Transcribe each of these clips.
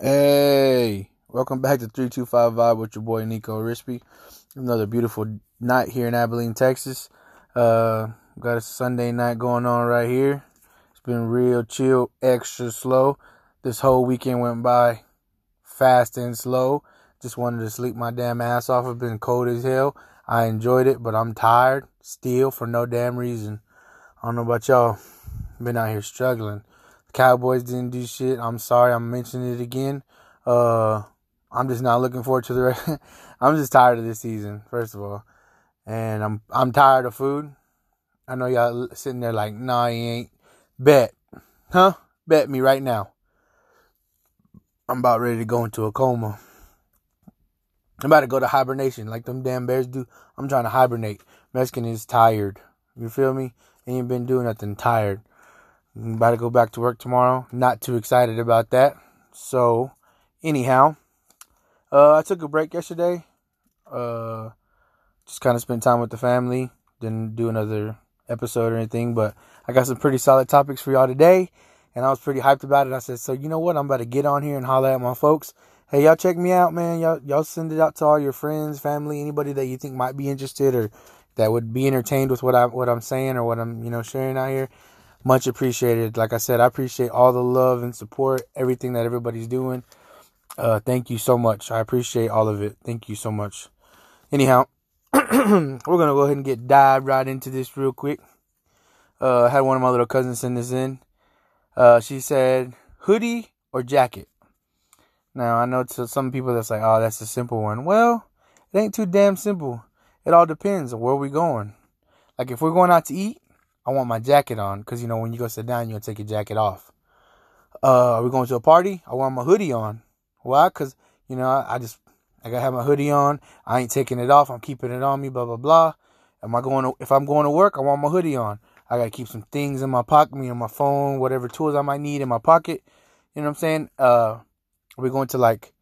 Hey, welcome back to 325 Vibe with your boy Nicco Arispe. Another beautiful night here in Abilene, Texas. Uh, got a Sunday night going on right here. It's been real chill, extra slow. This whole weekend went by fast and slow. Just wanted to sleep my damn ass off. It's been cold as hell. I enjoyed it, but I'm tired still for no damn reason. I don't know about y'all. Been out here struggling. Cowboys didn't do shit. I'm sorry. I'm mentioning it again. Uh, I'm just not looking forward to the. Rest. I'm just tired of this season. First of all, and I'm I'm tired of food. I know y'all sitting there like, nah, he ain't. Bet, huh? Bet me right now. I'm about ready to go into a coma. I'm about to go to hibernation like them damn bears do. I'm trying to hibernate. Mexican is tired. You feel me? Ain't been doing nothing. Tired. I'm about to go back to work tomorrow. Not too excited about that. So, anyhow, uh, I took a break yesterday. Uh, just kind of spent time with the family. Didn't do another episode or anything, but I got some pretty solid topics for y'all today, and I was pretty hyped about it. I said, so you know what? I'm about to get on here and holler at my folks. Hey, y'all check me out, man. Y'all, y'all send it out to all your friends, family, anybody that you think might be interested or that would be entertained with what I what I'm saying or what I'm you know sharing out here much appreciated. Like I said, I appreciate all the love and support, everything that everybody's doing. Uh, thank you so much. I appreciate all of it. Thank you so much. Anyhow, we're gonna go ahead and get dive right into this real quick. Uh, I had one of my little cousins send this in. Uh, she said hoodie or jacket. Now I know to some people that's like, oh, that's a simple one. Well, it ain't too damn simple. It all depends on where we going. Like if we're going out to eat, I want my jacket on because you know when you go sit down, you gonna take your jacket off. Uh, are we going to a party? I want my hoodie on. Why? Because you know I, I, just I gotta have my hoodie on. I ain't taking it off. I'm keeping it on me. Blah blah blah. Am I going to? If I'm going to work, I want my hoodie on. I gotta keep some things in my pocket, me on my phone, whatever tools I might need in my pocket. You know what I'm saying? Uh, are we going to like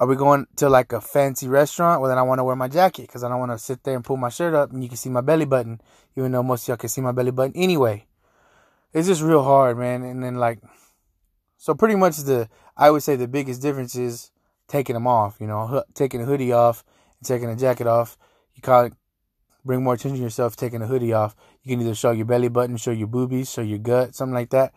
are we going to like a fancy restaurant? Well, then I want to wear my jacket because I don't want to sit there and pull my shirt up and you can see my belly button, even though most of y'all can see my belly button anyway. It's just real hard, man. And then like, so pretty much the I would say the biggest difference is taking them off. You know, taking a hoodie off and taking a jacket off. You kind of bring more attention to yourself taking a hoodie off. You can either show your belly button, show your boobies, show your gut, something like that.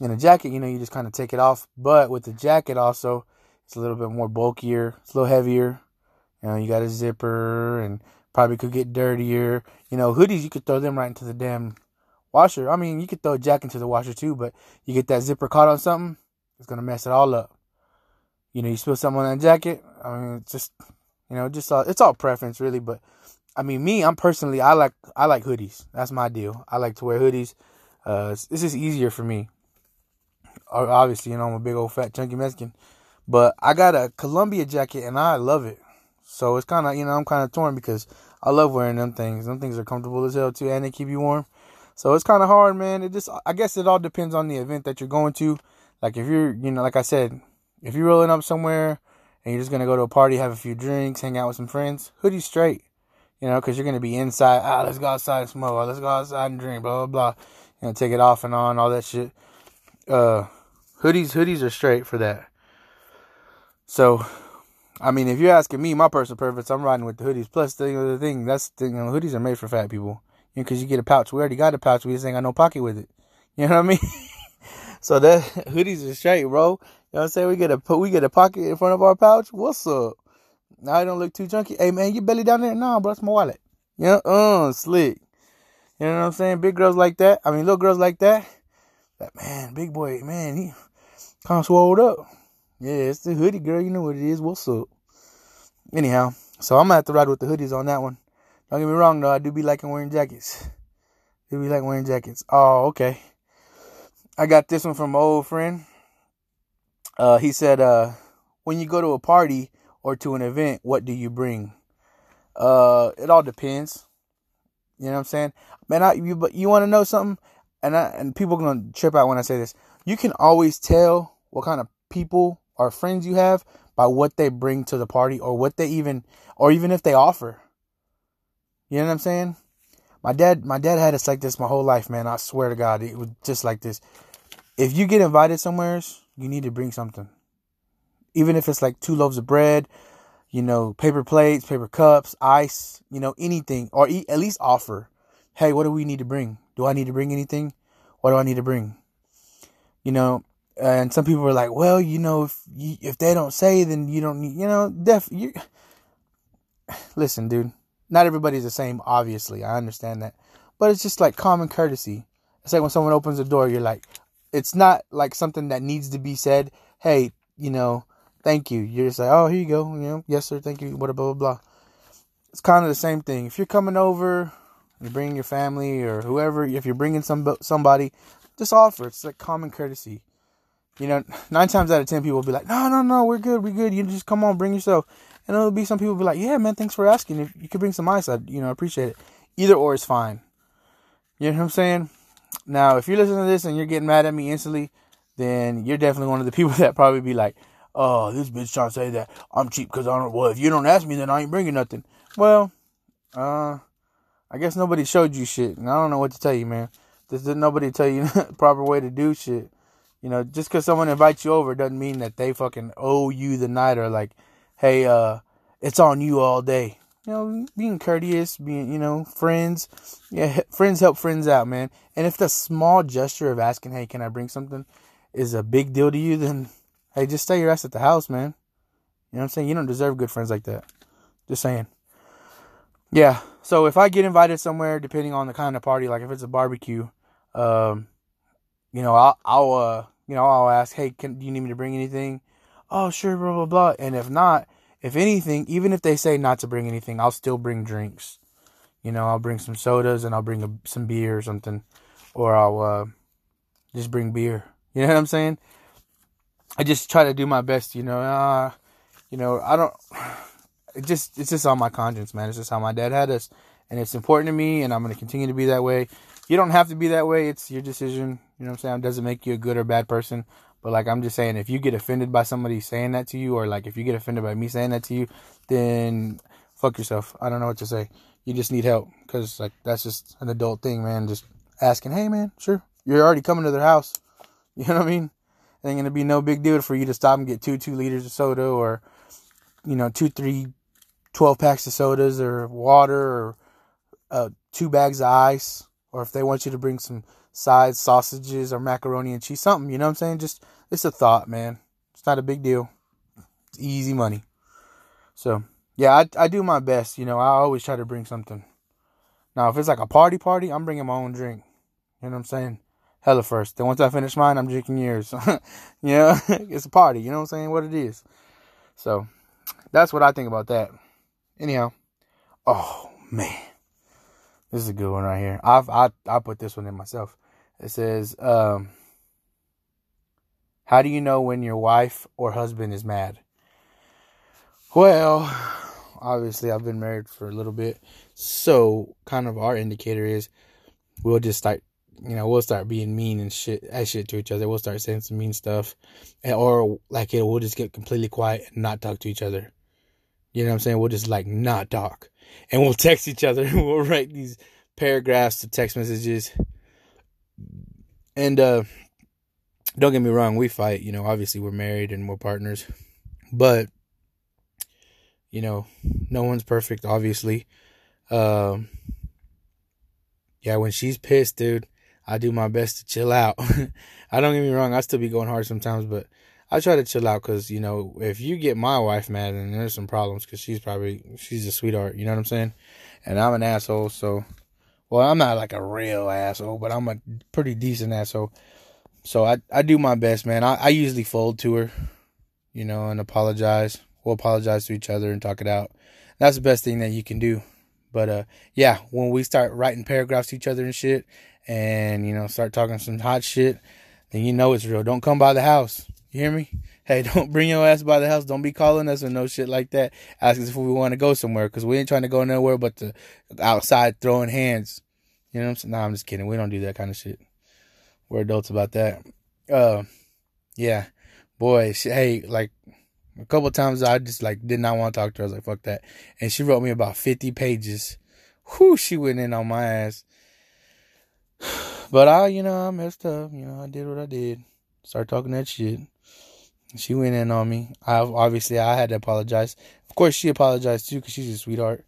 In a jacket, you know, you just kind of take it off. But with the jacket also it's a little bit more bulkier. It's a little heavier. You know, you got a zipper and probably could get dirtier. You know, hoodies you could throw them right into the damn washer. I mean, you could throw a jacket into the washer too, but you get that zipper caught on something, it's gonna mess it all up. You know, you spill something on that jacket. I mean, it's just you know, just all, it's all preference really. But I mean, me, I'm personally, I like I like hoodies. That's my deal. I like to wear hoodies. Uh, this is easier for me. Obviously, you know, I'm a big old fat chunky Mexican. But I got a Columbia jacket and I love it. So it's kind of, you know, I'm kind of torn because I love wearing them things. Them things are comfortable as hell too and they keep you warm. So it's kind of hard, man. It just, I guess it all depends on the event that you're going to. Like if you're, you know, like I said, if you're rolling up somewhere and you're just going to go to a party, have a few drinks, hang out with some friends, hoodie straight. You know, because you're going to be inside. Ah, let's go outside and smoke. let's go outside and drink. Blah, blah, blah. You know, take it off and on, all that shit. Uh, hoodies, hoodies are straight for that. So, I mean, if you're asking me, my personal preference, I'm riding with the hoodies. Plus, the other thing, that's the, you know, hoodies are made for fat people. You know, because you get a pouch. We already got a pouch. We just ain't got no pocket with it. You know what I mean? so that hoodies are straight, bro. You know what I'm saying? We get a we get a pocket in front of our pouch. What's up? Now I don't look too junky. Hey man, your belly down there? Nah, bro, it's my wallet. You know, uh, slick. You know what I'm saying? Big girls like that. I mean, little girls like that. That man, big boy, man, he kind of swelled up. Yeah, it's the hoodie girl. You know what it is. What's up? Anyhow, so I'm gonna have to ride with the hoodies on that one. Don't get me wrong though. I do be liking wearing jackets. Do be like wearing jackets. Oh, okay. I got this one from my old friend. Uh, he said, uh, when you go to a party or to an event, what do you bring? Uh, it all depends. You know what I'm saying? Man, I, you, but you want to know something? And I, and people gonna trip out when I say this. You can always tell what kind of people or friends you have by what they bring to the party or what they even or even if they offer. You know what I'm saying? My dad my dad had us like this my whole life, man. I swear to God, it was just like this. If you get invited somewhere, you need to bring something. even if it's like two loaves of bread, you know, paper plates, paper cups, ice, you know, anything, or eat, at least offer, hey, what do we need to bring? Do I need to bring anything? What do I need to bring? You know, and some people are like, well, you know, if you, if they don't say, then you don't need, you know, def. You listen, dude. Not everybody's the same. Obviously, I understand that, but it's just like common courtesy. It's like when someone opens the door, you're like, it's not like something that needs to be said. Hey, you know, thank you. You're just like, oh, here you go. You know, yes, sir, thank you, blah, blah, blah, blah. It's kind of the same thing. If you're coming over, you're bringing your family or whoever, if you're bringing some somebody, just offer. It's like common courtesy. You know, nine times out of ten, people will be like, no, no, no, we're good, we're good. You just come on, bring yourself. And it'll be some people will be like, yeah, man, thanks for asking. If you could bring some ice, I'd, you know, appreciate it. Either or is fine. You know what I'm saying? Now, if you're listening to this and you're getting mad at me instantly, then you're definitely one of the people that probably be like, oh, this bitch trying to say that I'm cheap because I don't, well, if you don't ask me, then I ain't bringing nothing. Well, uh, I guess nobody showed you shit, and I don't know what to tell you, man. There's nobody tell you the proper way to do shit. You know, just because someone invites you over doesn't mean that they fucking owe you the night or like, hey, uh, it's on you all day. You know, being courteous, being, you know, friends. Yeah, friends help friends out, man. And if the small gesture of asking, hey, can I bring something, is a big deal to you, then hey, just stay your ass at the house, man. You know what I'm saying? You don't deserve good friends like that. Just saying. Yeah. So if I get invited somewhere, depending on the kind of party, like if it's a barbecue, um, you know, I'll, I'll, uh, you know, I'll ask, hey, can do you need me to bring anything? Oh, sure, blah blah blah. And if not, if anything, even if they say not to bring anything, I'll still bring drinks. You know, I'll bring some sodas and I'll bring a, some beer or something, or I'll uh, just bring beer. You know what I'm saying? I just try to do my best. You know, uh, you know, I don't. It just it's just on my conscience, man. It's just how my dad had us, and it's important to me, and I'm gonna continue to be that way. You don't have to be that way. It's your decision. You know what I'm saying? It doesn't make you a good or bad person. But like I'm just saying, if you get offended by somebody saying that to you, or like if you get offended by me saying that to you, then fuck yourself. I don't know what to say. You just need help because like that's just an adult thing, man. Just asking, hey man, sure, you're already coming to their house. You know what I mean? It ain't gonna be no big deal for you to stop and get two two liters of soda or you know two three 12 packs of sodas or water or uh, two bags of ice or if they want you to bring some sides, sausages or macaroni and cheese, something, you know what I'm saying? Just, it's a thought, man. It's not a big deal. It's easy money. So, yeah, I, I do my best, you know, I always try to bring something. Now, if it's like a party party, I'm bringing my own drink. You know what I'm saying? Hella first. Then once I finish mine, I'm drinking yours. you know, it's a party. You know what I'm saying? What it is. So, that's what I think about that. Anyhow, oh man, this is a good one right here. I've I I put this one in myself. It says, um, "How do you know when your wife or husband is mad?" Well, obviously I've been married for a little bit, so kind of our indicator is we'll just start you know, we'll start being mean and shit, that shit to each other. We'll start saying some mean stuff, and, or like it, we'll just get completely quiet and not talk to each other. You know what I'm saying? We'll just like not talk. And we'll text each other. And we'll write these paragraphs to text messages. And uh don't get me wrong, we fight, you know, obviously we're married and we're partners. But you know, no one's perfect, obviously. Um yeah, when she's pissed, dude, I do my best to chill out. I don't get me wrong, I still be going hard sometimes, but I try to chill out because you know if you get my wife mad, then there's some problems because she's probably she's a sweetheart. You know what I'm saying? And I'm an asshole, so well I'm not like a real asshole, but I'm a pretty decent asshole. So I I do my best, man. I, I usually fold to her, you know, and apologize. We'll apologize to each other and talk it out. That's the best thing that you can do. But uh, yeah, when we start writing paragraphs to each other and shit, and you know, start talking some hot shit, then you know it's real. Don't come by the house. You hear me? Hey, don't bring your ass by the house. Don't be calling us or no shit like that. Ask us if we want to go somewhere because we ain't trying to go nowhere but to outside throwing hands. You know what I'm saying? Nah, I'm just kidding. We don't do that kind of shit. We're adults about that. Uh, yeah, boy. She, hey, like a couple times I just like did not want to talk to her. I was like, fuck that. And she wrote me about 50 pages. Whoo, she went in on my ass. But I, you know, I messed up. You know, I did what I did. Start talking that shit. She went in on me. I obviously I had to apologize. Of course, she apologized too because she's a sweetheart.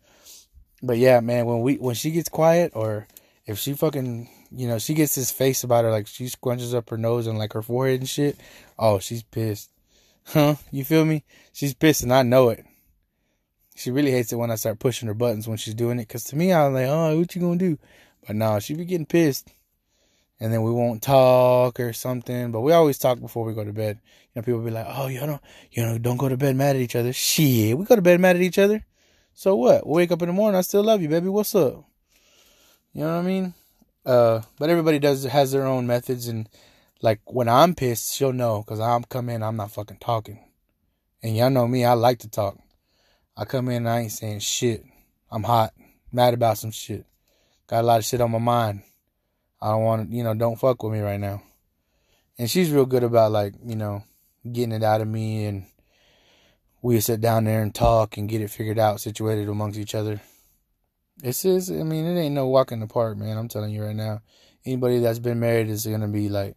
But yeah, man, when we when she gets quiet or if she fucking you know she gets this face about her like she scrunches up her nose and like her forehead and shit. Oh, she's pissed. Huh? You feel me? She's pissed and I know it. She really hates it when I start pushing her buttons when she's doing it. Cause to me, I'm like, oh, what you gonna do? But no, she be getting pissed and then we won't talk or something. But we always talk before we go to bed. You know, people be like, "Oh, you don't, you know, don't go to bed mad at each other." Shit, we go to bed mad at each other. So what? We'll wake up in the morning. I still love you, baby. What's up? You know what I mean? Uh, but everybody does has their own methods, and like when I'm pissed, she'll know because I'm come in, I'm not fucking talking, and y'all know me, I like to talk. I come in, and I ain't saying shit. I'm hot, mad about some shit, got a lot of shit on my mind. I don't want to, you know, don't fuck with me right now. And she's real good about like, you know, getting it out of me and we sit down there and talk and get it figured out, situated amongst each other. It's just, I mean, it ain't no walking apart, man. I'm telling you right now. Anybody that's been married is gonna be like,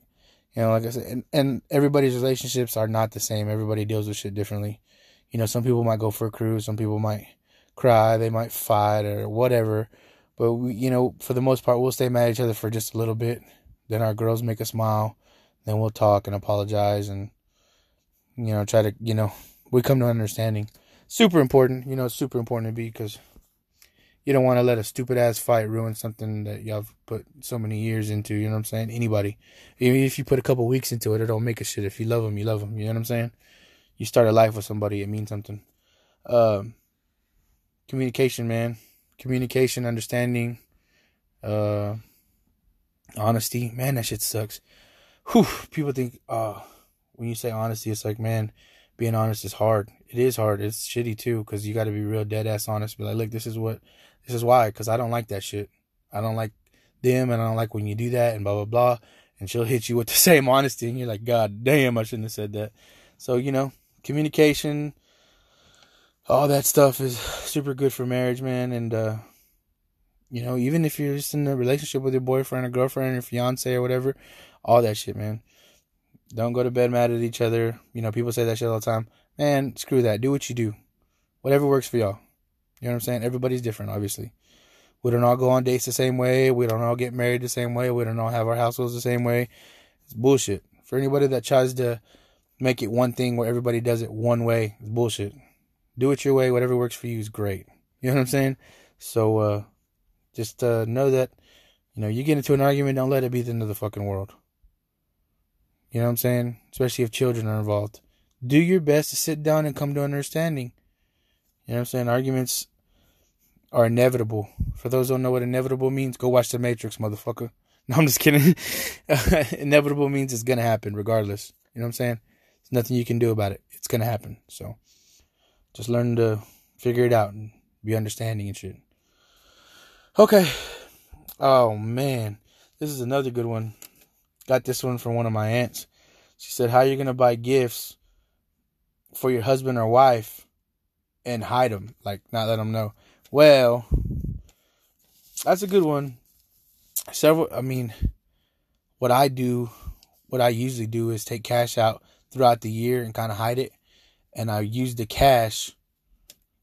you know, like I said, and, and everybody's relationships are not the same. Everybody deals with shit differently. You know, some people might go for a cruise, some people might cry, they might fight or whatever. But we, you know, for the most part, we'll stay mad at each other for just a little bit. Then our girls make us smile. Then we'll talk and apologize and you know try to you know we come to an understanding. Super important, you know, super important to be because you don't want to let a stupid ass fight ruin something that y'all put so many years into. You know what I'm saying? Anybody, even if you put a couple weeks into it, it don't make a shit. If you love them, you love them. You know what I'm saying? You start a life with somebody, it means something. Um, communication, man communication, understanding, uh, honesty. Man, that shit sucks. Whew, people think, uh, when you say honesty, it's like, man, being honest is hard. It is hard. It's shitty too, because you got to be real dead ass honest. Be like, look, this is what, this is why, because I don't like that shit. I don't like them, and I don't like when you do that, and blah blah blah. And she'll hit you with the same honesty, and you're like, God damn, I shouldn't have said that. So you know, communication, all that stuff is super good for marriage, man. And, uh, you know, even if you're just in a relationship with your boyfriend or girlfriend or fiance or whatever, all that shit, man. Don't go to bed mad at each other. You know, people say that shit all the time. Man, screw that. Do what you do. Whatever works for y'all. You know what I'm saying? Everybody's different, obviously. We don't all go on dates the same way. We don't all get married the same way. We don't all have our households the same way. It's bullshit. For anybody that tries to make it one thing where everybody does it one way, it's bullshit do it your way. Whatever works for you is great. You know what I'm saying? So uh, just uh, know that you know you get into an argument, don't let it be the end of the fucking world. You know what I'm saying? Especially if children are involved. Do your best to sit down and come to an understanding. You know what I'm saying? Arguments are inevitable. For those who don't know what inevitable means, go watch The Matrix, motherfucker. No, I'm just kidding. inevitable means it's gonna happen regardless. You know what I'm saying? There's nothing you can do about it. It's gonna happen. So just learn to figure it out and be understanding and shit. Okay. Oh man, this is another good one. Got this one from one of my aunts. She said, "How are you gonna buy gifts for your husband or wife and hide them, like not let them know?" Well, that's a good one. Several. I mean, what I do, what I usually do is take cash out throughout the year and kind of hide it and I use the cash,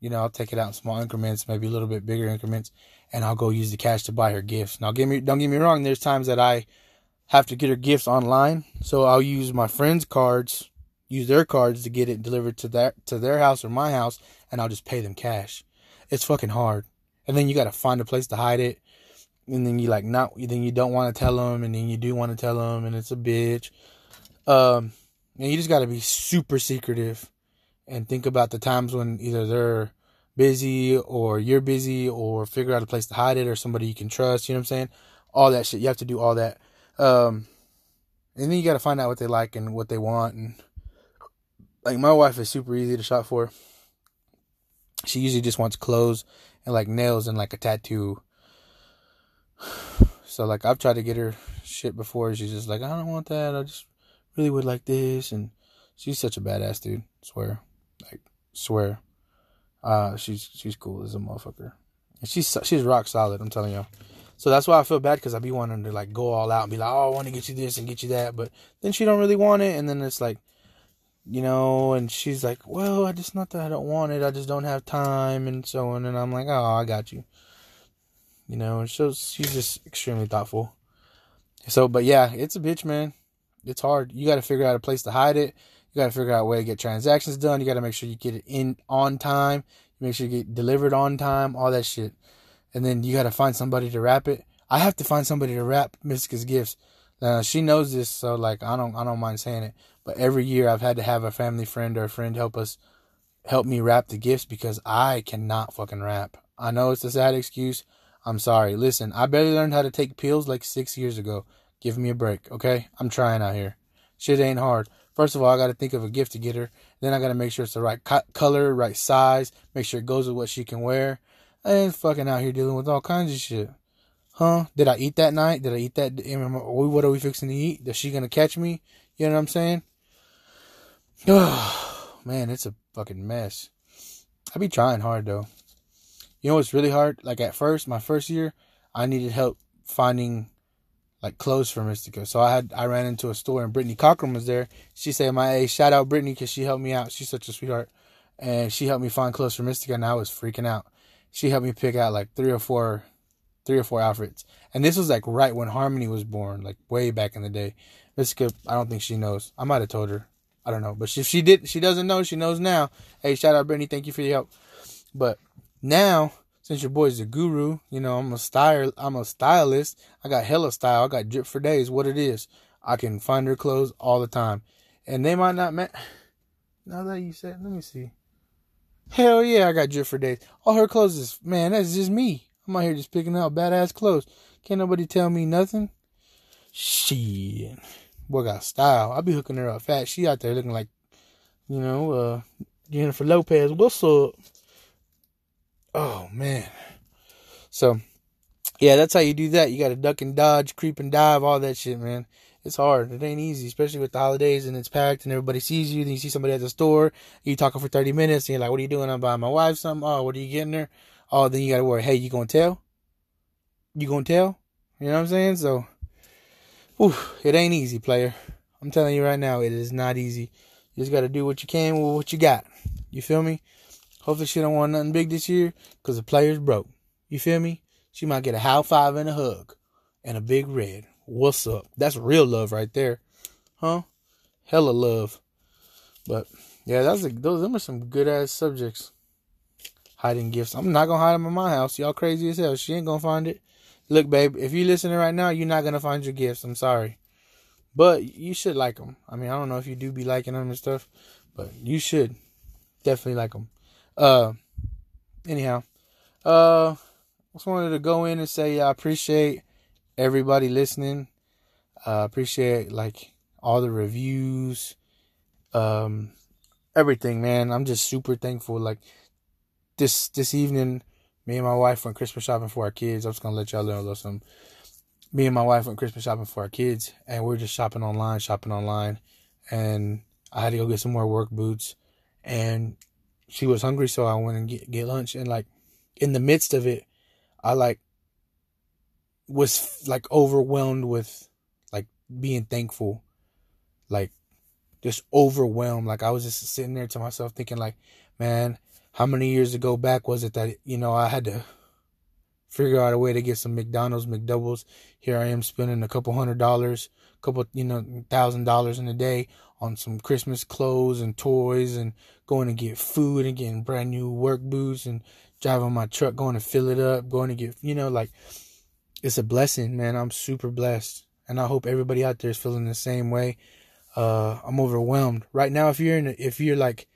you know, I'll take it out in small increments, maybe a little bit bigger increments, and I'll go use the cash to buy her gifts. Now, me, don't get me wrong. There's times that I have to get her gifts online, so I'll use my friends' cards, use their cards to get it delivered to that to their house or my house, and I'll just pay them cash. It's fucking hard, and then you got to find a place to hide it, and then you like not, then you don't want to tell them, and then you do want to tell them, and it's a bitch. Um, and you just got to be super secretive and think about the times when either they're busy or you're busy or figure out a place to hide it or somebody you can trust. You know what I'm saying? All that shit. You have to do all that. Um, and then you got to find out what they like and what they want. And like my wife is super easy to shop for. She usually just wants clothes and like nails and like a tattoo. So like I've tried to get her shit before. She's just like, I don't want that. I just really would like this. And she's such a badass dude. I swear. Like, swear. Uh, she's she's cool as a motherfucker. And she's she's rock solid. I'm telling y'all. So that's why I feel bad because I be wanting to like go all out and be like, oh, I want to get you this and get you that, but then she don't really want it, and then it's like, you know, and she's like, well, I just not that I don't want it, I just don't have time, and so on. And I'm like, oh, I got you. You know, and so she's just extremely thoughtful. So, but yeah, it's a bitch, man. It's hard. You got to figure out a place to hide it. You got to figure out a way to get transactions done. You got to make sure you get it in on time. Make sure you get delivered on time. All that shit. And then you got to find somebody to wrap it. I have to find somebody to wrap Mystica's gifts. Uh, she knows this, so like I don't I don't mind saying it. But every year I've had to have a family friend or a friend help us help me wrap the gifts because I cannot fucking wrap. I know it's a sad excuse. I'm sorry. Listen, I barely learned how to take pills like six years ago. Give me a break, okay? I'm trying out here. Shit ain't hard. First of all, I got to think of a gift to get her. Then I got to make sure it's the right co- color, right size, make sure it goes with what she can wear. Ain't fucking out here dealing with all kinds of shit. Huh? Did I eat that night? Did I eat that? What are we fixing to eat? Is she gonna catch me? You know what I'm saying? Oh, man, it's a fucking mess. I be trying hard though. You know what's really hard? Like at first, my first year, I needed help finding like clothes for Mystica. So I had I ran into a store and Brittany Cochran was there. She said, "My hey, shout out Brittany because she helped me out. She's such a sweetheart, and she helped me find clothes for Mystica." And I was freaking out. She helped me pick out like three or four, three or four outfits. And this was like right when Harmony was born, like way back in the day. Mystica, I don't think she knows. I might have told her. I don't know, but if she did, she doesn't know. She knows now. Hey, shout out Brittany. Thank you for your help. But now since your boy's a guru, you know, I'm a style I'm a stylist. I got hella style. I got drip for days. What it is. I can find her clothes all the time. And they might not match now that you said let me see. Hell yeah, I got drip for days. All her clothes is man, that's just me. I'm out here just picking out badass clothes. Can't nobody tell me nothing. Shit. Boy got style. I be hooking her up fat. She out there looking like, you know, uh Jennifer Lopez. What's up? Oh man. So yeah, that's how you do that. You gotta duck and dodge, creep and dive, all that shit, man. It's hard. It ain't easy, especially with the holidays and it's packed and everybody sees you. Then you see somebody at the store, you talking for 30 minutes and you're like, what are you doing? I'm buying my wife something. Oh, what are you getting her? Oh, then you gotta worry, hey, you gonna tell? You gonna tell? You know what I'm saying? So, whew, it ain't easy, player. I'm telling you right now, it is not easy. You just gotta do what you can with what you got. You feel me? Hopefully she don't want nothing big this year because the player's broke. You feel me? She might get a high five and a hug and a big red. What's up? That's real love right there. Huh? Hella love. But yeah, that's a, those them are some good ass subjects. Hiding gifts. I'm not gonna hide them in my house. Y'all crazy as hell. She ain't gonna find it. Look, babe, if you're listening right now, you're not gonna find your gifts. I'm sorry, but you should like them. I mean, I don't know if you do be liking them and stuff, but you should definitely like them. Uh, anyhow, uh, just wanted to go in and say I appreciate everybody listening. I uh, appreciate like all the reviews, um, everything, man. I'm just super thankful. Like this this evening, me and my wife went Christmas shopping for our kids. I'm just gonna let y'all know some. Me and my wife went Christmas shopping for our kids, and we are just shopping online, shopping online, and I had to go get some more work boots, and she was hungry, so I went and get, get lunch. And like in the midst of it, I like was like overwhelmed with like being thankful, like just overwhelmed. Like I was just sitting there to myself thinking, like, man, how many years ago back was it that you know I had to figure out a way to get some McDonald's McDoubles. Here I am spending a couple hundred dollars, couple you know thousand dollars in a day on some Christmas clothes and toys and going to get food and getting brand new work boots and driving my truck going to fill it up, going to get you know like it's a blessing, man. I'm super blessed. And I hope everybody out there is feeling the same way. Uh, I'm overwhelmed right now. If you're in, a, if you're like,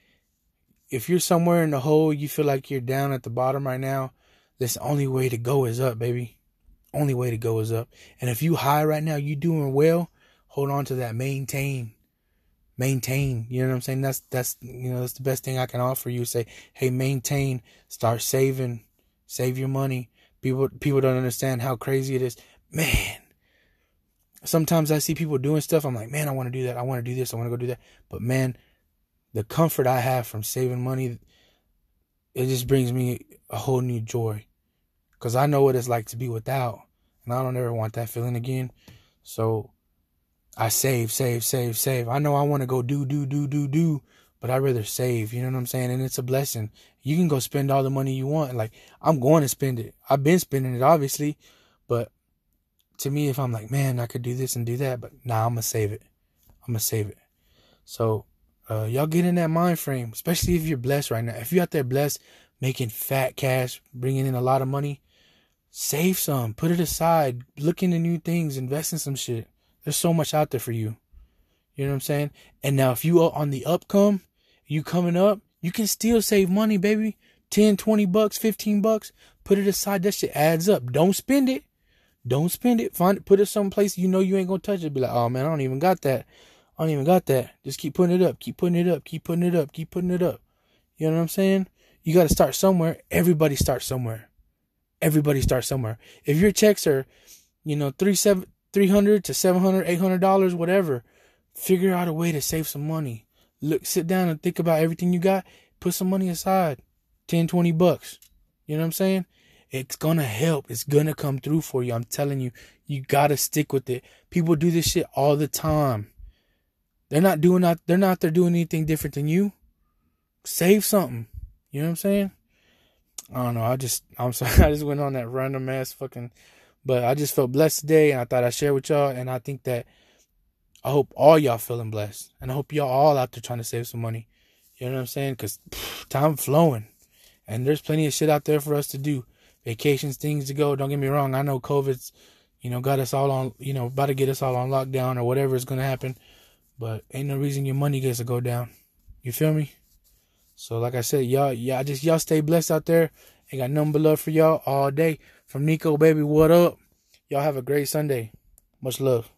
if you're somewhere in the hole, you feel like you're down at the bottom right now. This only way to go is up, baby. Only way to go is up. And if you high right now, you doing well. Hold on to that. Maintain maintain. You know what I'm saying? That's that's you know that's the best thing I can offer you. Say, hey, maintain. Start saving. Save your money. People people don't understand how crazy it is. Man, sometimes I see people doing stuff. I'm like, man, I want to do that. I want to do this. I want to go do that. But man, the comfort I have from saving money, it just brings me a whole new joy. Cause I know what it's like to be without, and I don't ever want that feeling again. So I save, save, save, save. I know I want to go do, do, do, do, do, but I'd rather save. You know what I'm saying? And it's a blessing. You can go spend all the money you want. Like, I'm going to spend it. I've been spending it, obviously. But to me, if I'm like, man, I could do this and do that, but nah, I'm going to save it. I'm going to save it. So, uh, y'all get in that mind frame, especially if you're blessed right now. If you're out there blessed, making fat cash, bringing in a lot of money, save some, put it aside, look into new things, invest in some shit. There's so much out there for you. You know what I'm saying? And now if you are on the upcome, you coming up, you can still save money, baby. 10, 20 bucks, 15 bucks. Put it aside. That shit adds up. Don't spend it. Don't spend it. Find it, put it someplace you know you ain't gonna touch it. Be like, oh man, I don't even got that. I don't even got that. Just keep putting it up. Keep putting it up. Keep putting it up. Keep putting it up. You know what I'm saying? You got to start somewhere. Everybody starts somewhere. Everybody starts somewhere. If your checks are, you know, three seven 300 to 700 800 dollars whatever. Figure out a way to save some money. Look sit down and think about everything you got. Put some money aside. 10 20 bucks. You know what i'm saying? It's gonna help. It's gonna come through for you. I'm telling you you gotta stick with it. People do this shit all the time. They're not doing that they're not there doing anything different than you. Save something. You know what i'm saying? I don't know. I just i'm sorry. I just went on that random ass fucking but I just felt blessed today, and I thought I'd share with y'all. And I think that I hope all y'all feeling blessed, and I hope y'all all out there trying to save some money. You know what I'm saying? Cause time flowing, and there's plenty of shit out there for us to do. Vacations, things to go. Don't get me wrong. I know COVID's, you know, got us all on, you know, about to get us all on lockdown or whatever is gonna happen. But ain't no reason your money gets to go down. You feel me? So like I said, y'all, y'all just y'all stay blessed out there. Ain't got nothing but love for y'all all day. From Nicco, baby, what up? Y'all have a great Sunday. Much love.